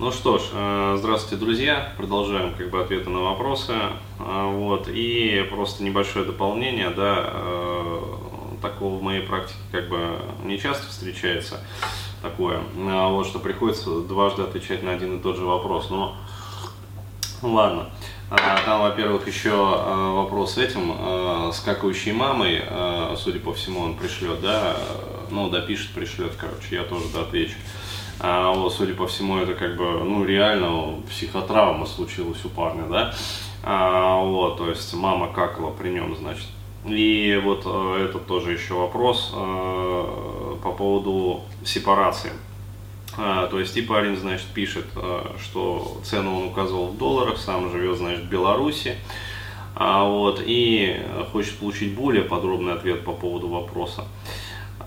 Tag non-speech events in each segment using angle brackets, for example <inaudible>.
Ну что ж, э, здравствуйте, друзья. Продолжаем как бы ответы на вопросы. Э, вот. И просто небольшое дополнение, да, э, такого в моей практике как бы не часто встречается такое, вот, что приходится дважды отвечать на один и тот же вопрос. Но ладно. Там, во-первых, еще вопрос с этим, с какающей мамой, судя по всему, он пришлет, да, ну, допишет, пришлет, короче, я тоже отвечу. А, вот, судя по всему, это как бы, ну, реально психотравма случилась у парня, да. А, вот, то есть мама какала при нем, значит. И вот э, это тоже еще вопрос э, по поводу сепарации. А, то есть и парень, значит, пишет, э, что цену он указывал в долларах, сам живет, значит, в Беларуси. А, вот, и хочет получить более подробный ответ по поводу вопроса.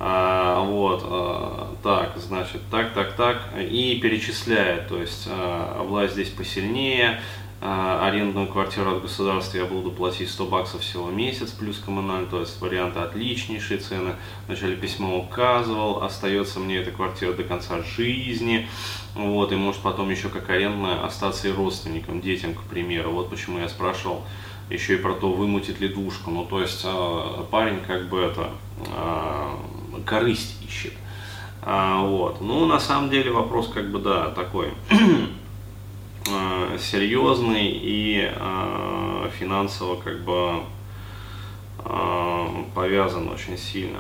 А, вот, а, так, значит, так, так, так, и перечисляет, то есть а, власть здесь посильнее, арендную квартиру от государства я буду платить 100 баксов всего в месяц, плюс коммунальный, то есть варианты отличнейшие цены. В начале письма указывал, остается мне эта квартира до конца жизни, вот, и может потом еще как арендная остаться и родственникам, детям, к примеру. Вот почему я спрашивал еще и про то, вымутит ли душку. Ну, то есть парень как бы это корысть ищет. А, вот. Ну, на самом деле вопрос как бы, да, такой <clears throat> а, серьезный и а, финансово как бы а, повязан очень сильно.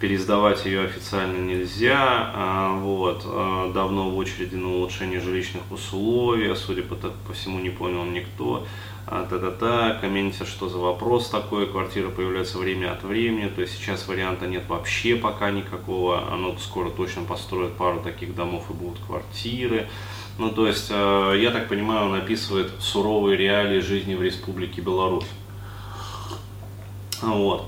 Пересдавать ее официально нельзя, а, вот, а, давно в очереди на улучшение жилищных условий, судя по, по всему не понял никто а, та-та-та, комментите, что за вопрос такой, квартира появляется время от времени, то есть сейчас варианта нет вообще пока никакого, оно скоро точно построит пару таких домов и будут квартиры. Ну, то есть, э, я так понимаю, он описывает суровые реалии жизни в Республике Беларусь. Вот.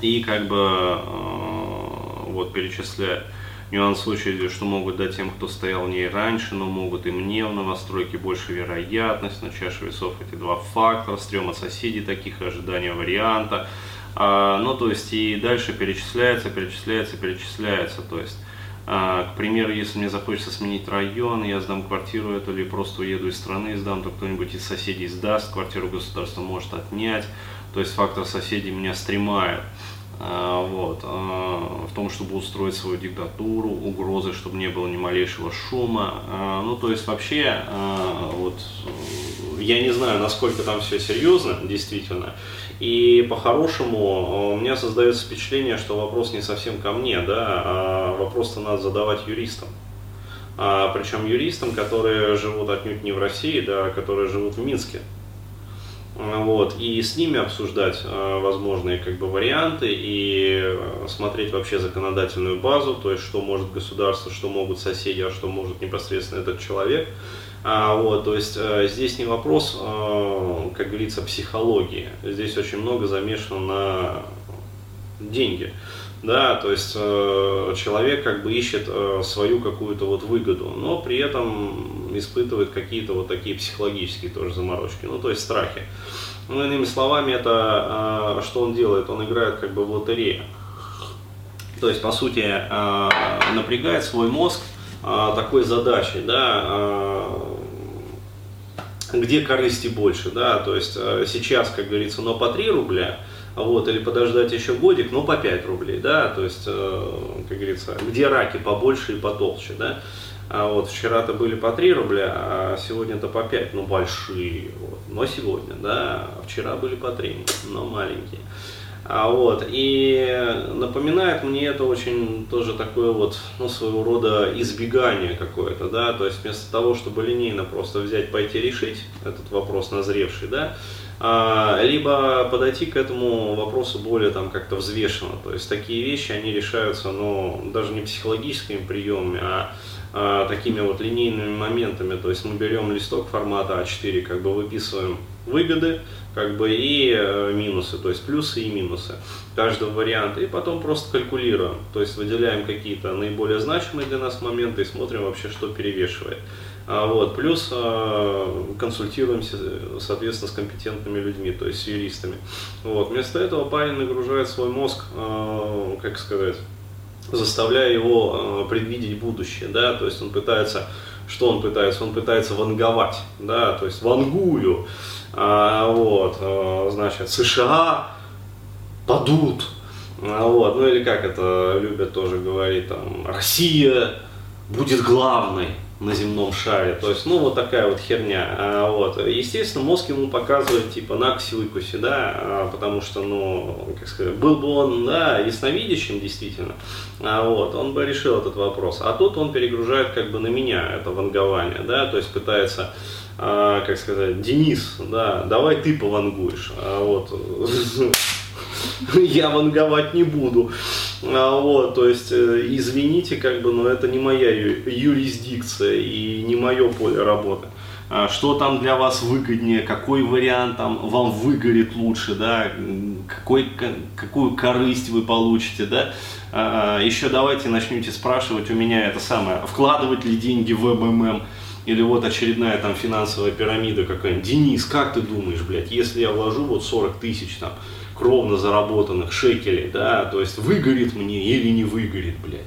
И как бы э, вот перечисляет Нюанс случая, что могут дать тем, кто стоял в ней раньше, но могут и мне в новостройке больше вероятность. На чаше весов эти два фактора, стрём от соседей таких, ожидания варианта. А, ну, то есть, и дальше перечисляется, перечисляется, перечисляется. То есть, а, к примеру, если мне захочется сменить район, я сдам квартиру эту или просто уеду из страны, сдам, то кто-нибудь из соседей сдаст, квартиру государство может отнять. То есть фактор соседей меня стремает. А, вот, а, в том, чтобы устроить свою диктатуру, угрозы, чтобы не было ни малейшего шума. А, ну, то есть вообще, вот, я не знаю, насколько там все серьезно, действительно. И по-хорошему у меня создается впечатление, что вопрос не совсем ко мне, да, а вопрос-то надо задавать юристам. А, причем юристам, которые живут отнюдь не в России, да, которые живут в Минске. Вот, и с ними обсуждать э, возможные как бы, варианты и э, смотреть вообще законодательную базу, то есть что может государство, что могут соседи, а что может непосредственно этот человек. А, вот, то есть э, здесь не вопрос, как говорится, психологии, здесь очень много замешано на деньги да, то есть э, человек как бы ищет э, свою какую-то вот выгоду, но при этом испытывает какие-то вот такие психологические тоже заморочки, ну то есть страхи. Ну, иными словами, это э, что он делает? Он играет как бы в лотерею. То есть, по сути, э, напрягает свой мозг э, такой задачей, да, где корысти больше, да, то есть сейчас, как говорится, но по 3 рубля, вот, или подождать еще годик, но по 5 рублей, да, то есть, как говорится, где раки побольше и потолще, да, а вот вчера-то были по 3 рубля, а сегодня-то по 5, ну большие, вот. но сегодня, да, а вчера были по 3, но маленькие. А вот, и напоминает мне это очень тоже такое вот, ну, своего рода избегание какое-то, да, то есть вместо того, чтобы линейно просто взять, пойти решить этот вопрос назревший, да, а, либо подойти к этому вопросу более там как-то взвешенно, то есть такие вещи, они решаются, ну, даже не психологическими приемами, а а, такими вот линейными моментами, то есть мы берем листок формата А4, как бы выписываем выгоды, как бы и э, минусы, то есть плюсы и минусы каждого варианта, и потом просто калькулируем, то есть выделяем какие-то наиболее значимые для нас моменты и смотрим вообще, что перевешивает. А вот, плюс э, консультируемся, соответственно, с компетентными людьми, то есть с юристами. Вот, вместо этого парень нагружает свой мозг, как сказать, заставляя его э, предвидеть будущее, да, то есть он пытается что он пытается? Он пытается ванговать, да, то есть вангую, а, вот, а, значит, США падут, а, вот, ну или как это любят тоже говорить, там, Россия будет главной, на земном шаре. То есть, ну, вот такая вот херня. А, вот. Естественно, мозг ему показывает, типа, на выкуси, да, а, потому что, ну, как сказать, был бы он, да, ясновидящим, действительно, а, вот, он бы решил этот вопрос. А тут он перегружает, как бы, на меня это вангование, да, то есть пытается а, как сказать, Денис, да, давай ты повангуешь, а вот, <laughs> я ванговать не буду. А, вот, то есть, э, извините, как бы, но это не моя юрисдикция и не мое поле работы. А что там для вас выгоднее, какой вариант там вам выгорит лучше, да, какой, какую корысть вы получите, да. А, еще давайте начнете спрашивать у меня это самое, вкладывать ли деньги в МММ, или вот очередная там финансовая пирамида какая-нибудь. Денис, как ты думаешь, блядь, если я вложу вот 40 тысяч там, кровно заработанных шекелей, да, то есть выгорит мне или не выгорит, блядь.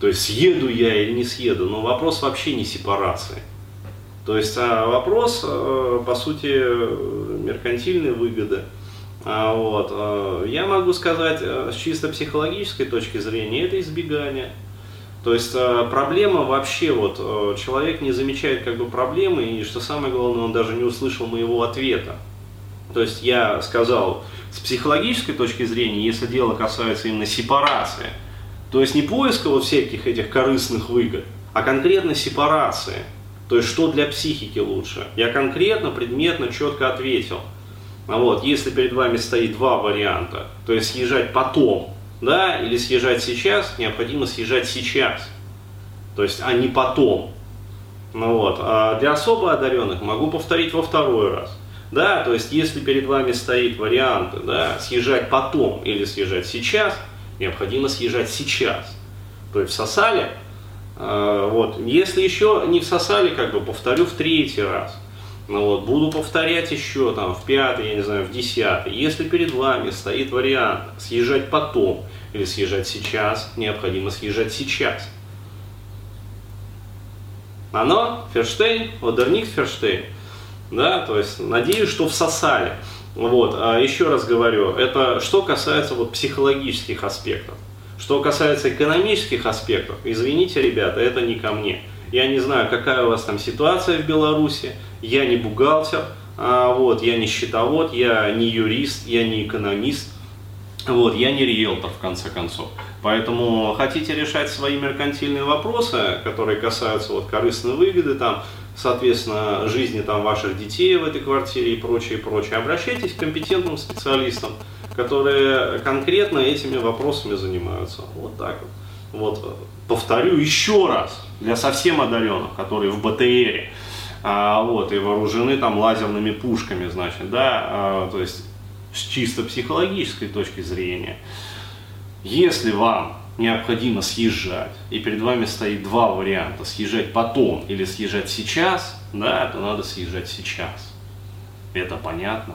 То есть съеду я или не съеду, но вопрос вообще не сепарации. То есть а вопрос, э, по сути, меркантильной выгоды. А вот, э, я могу сказать, э, с чисто психологической точки зрения, это избегание. То есть проблема вообще, вот человек не замечает как бы проблемы, и что самое главное, он даже не услышал моего ответа. То есть я сказал, с психологической точки зрения, если дело касается именно сепарации, то есть не поиска вот всяких этих корыстных выгод, а конкретно сепарации. То есть что для психики лучше. Я конкретно, предметно, четко ответил. А вот, если перед вами стоит два варианта, то есть съезжать потом, да, или съезжать сейчас, необходимо съезжать сейчас. То есть, а не потом. Ну вот. А для особо одаренных могу повторить во второй раз. Да, то есть если перед вами стоит вариант да, съезжать потом или съезжать сейчас, необходимо съезжать сейчас. То есть всосали, э, вот, если еще не всосали, как бы повторю в третий раз. Ну вот, буду повторять еще там в пятый, я не знаю, в десятый. Если перед вами стоит вариант съезжать потом или съезжать сейчас, необходимо съезжать сейчас. Оно, Ферштейн, Одерник Ферштейн – да, то есть надеюсь, что всосали. Вот, а еще раз говорю, это что касается вот психологических аспектов. Что касается экономических аспектов, извините, ребята, это не ко мне. Я не знаю, какая у вас там ситуация в Беларуси, я не бухгалтер, а, вот, я не счетовод, я не юрист, я не экономист, вот, я не риэлтор, в конце концов. Поэтому хотите решать свои меркантильные вопросы, которые касаются вот корыстной выгоды, там, соответственно, жизни там ваших детей в этой квартире и прочее, и прочее, обращайтесь к компетентным специалистам, которые конкретно этими вопросами занимаются. Вот так вот. Вот, повторю еще раз, для совсем одаренных, которые в БТРе, а, вот, и вооружены там лазерными пушками, значит, да, а, то есть с чисто психологической точки зрения, если вам необходимо съезжать, и перед вами стоит два варианта, съезжать потом или съезжать сейчас, да, то надо съезжать сейчас. Это понятно?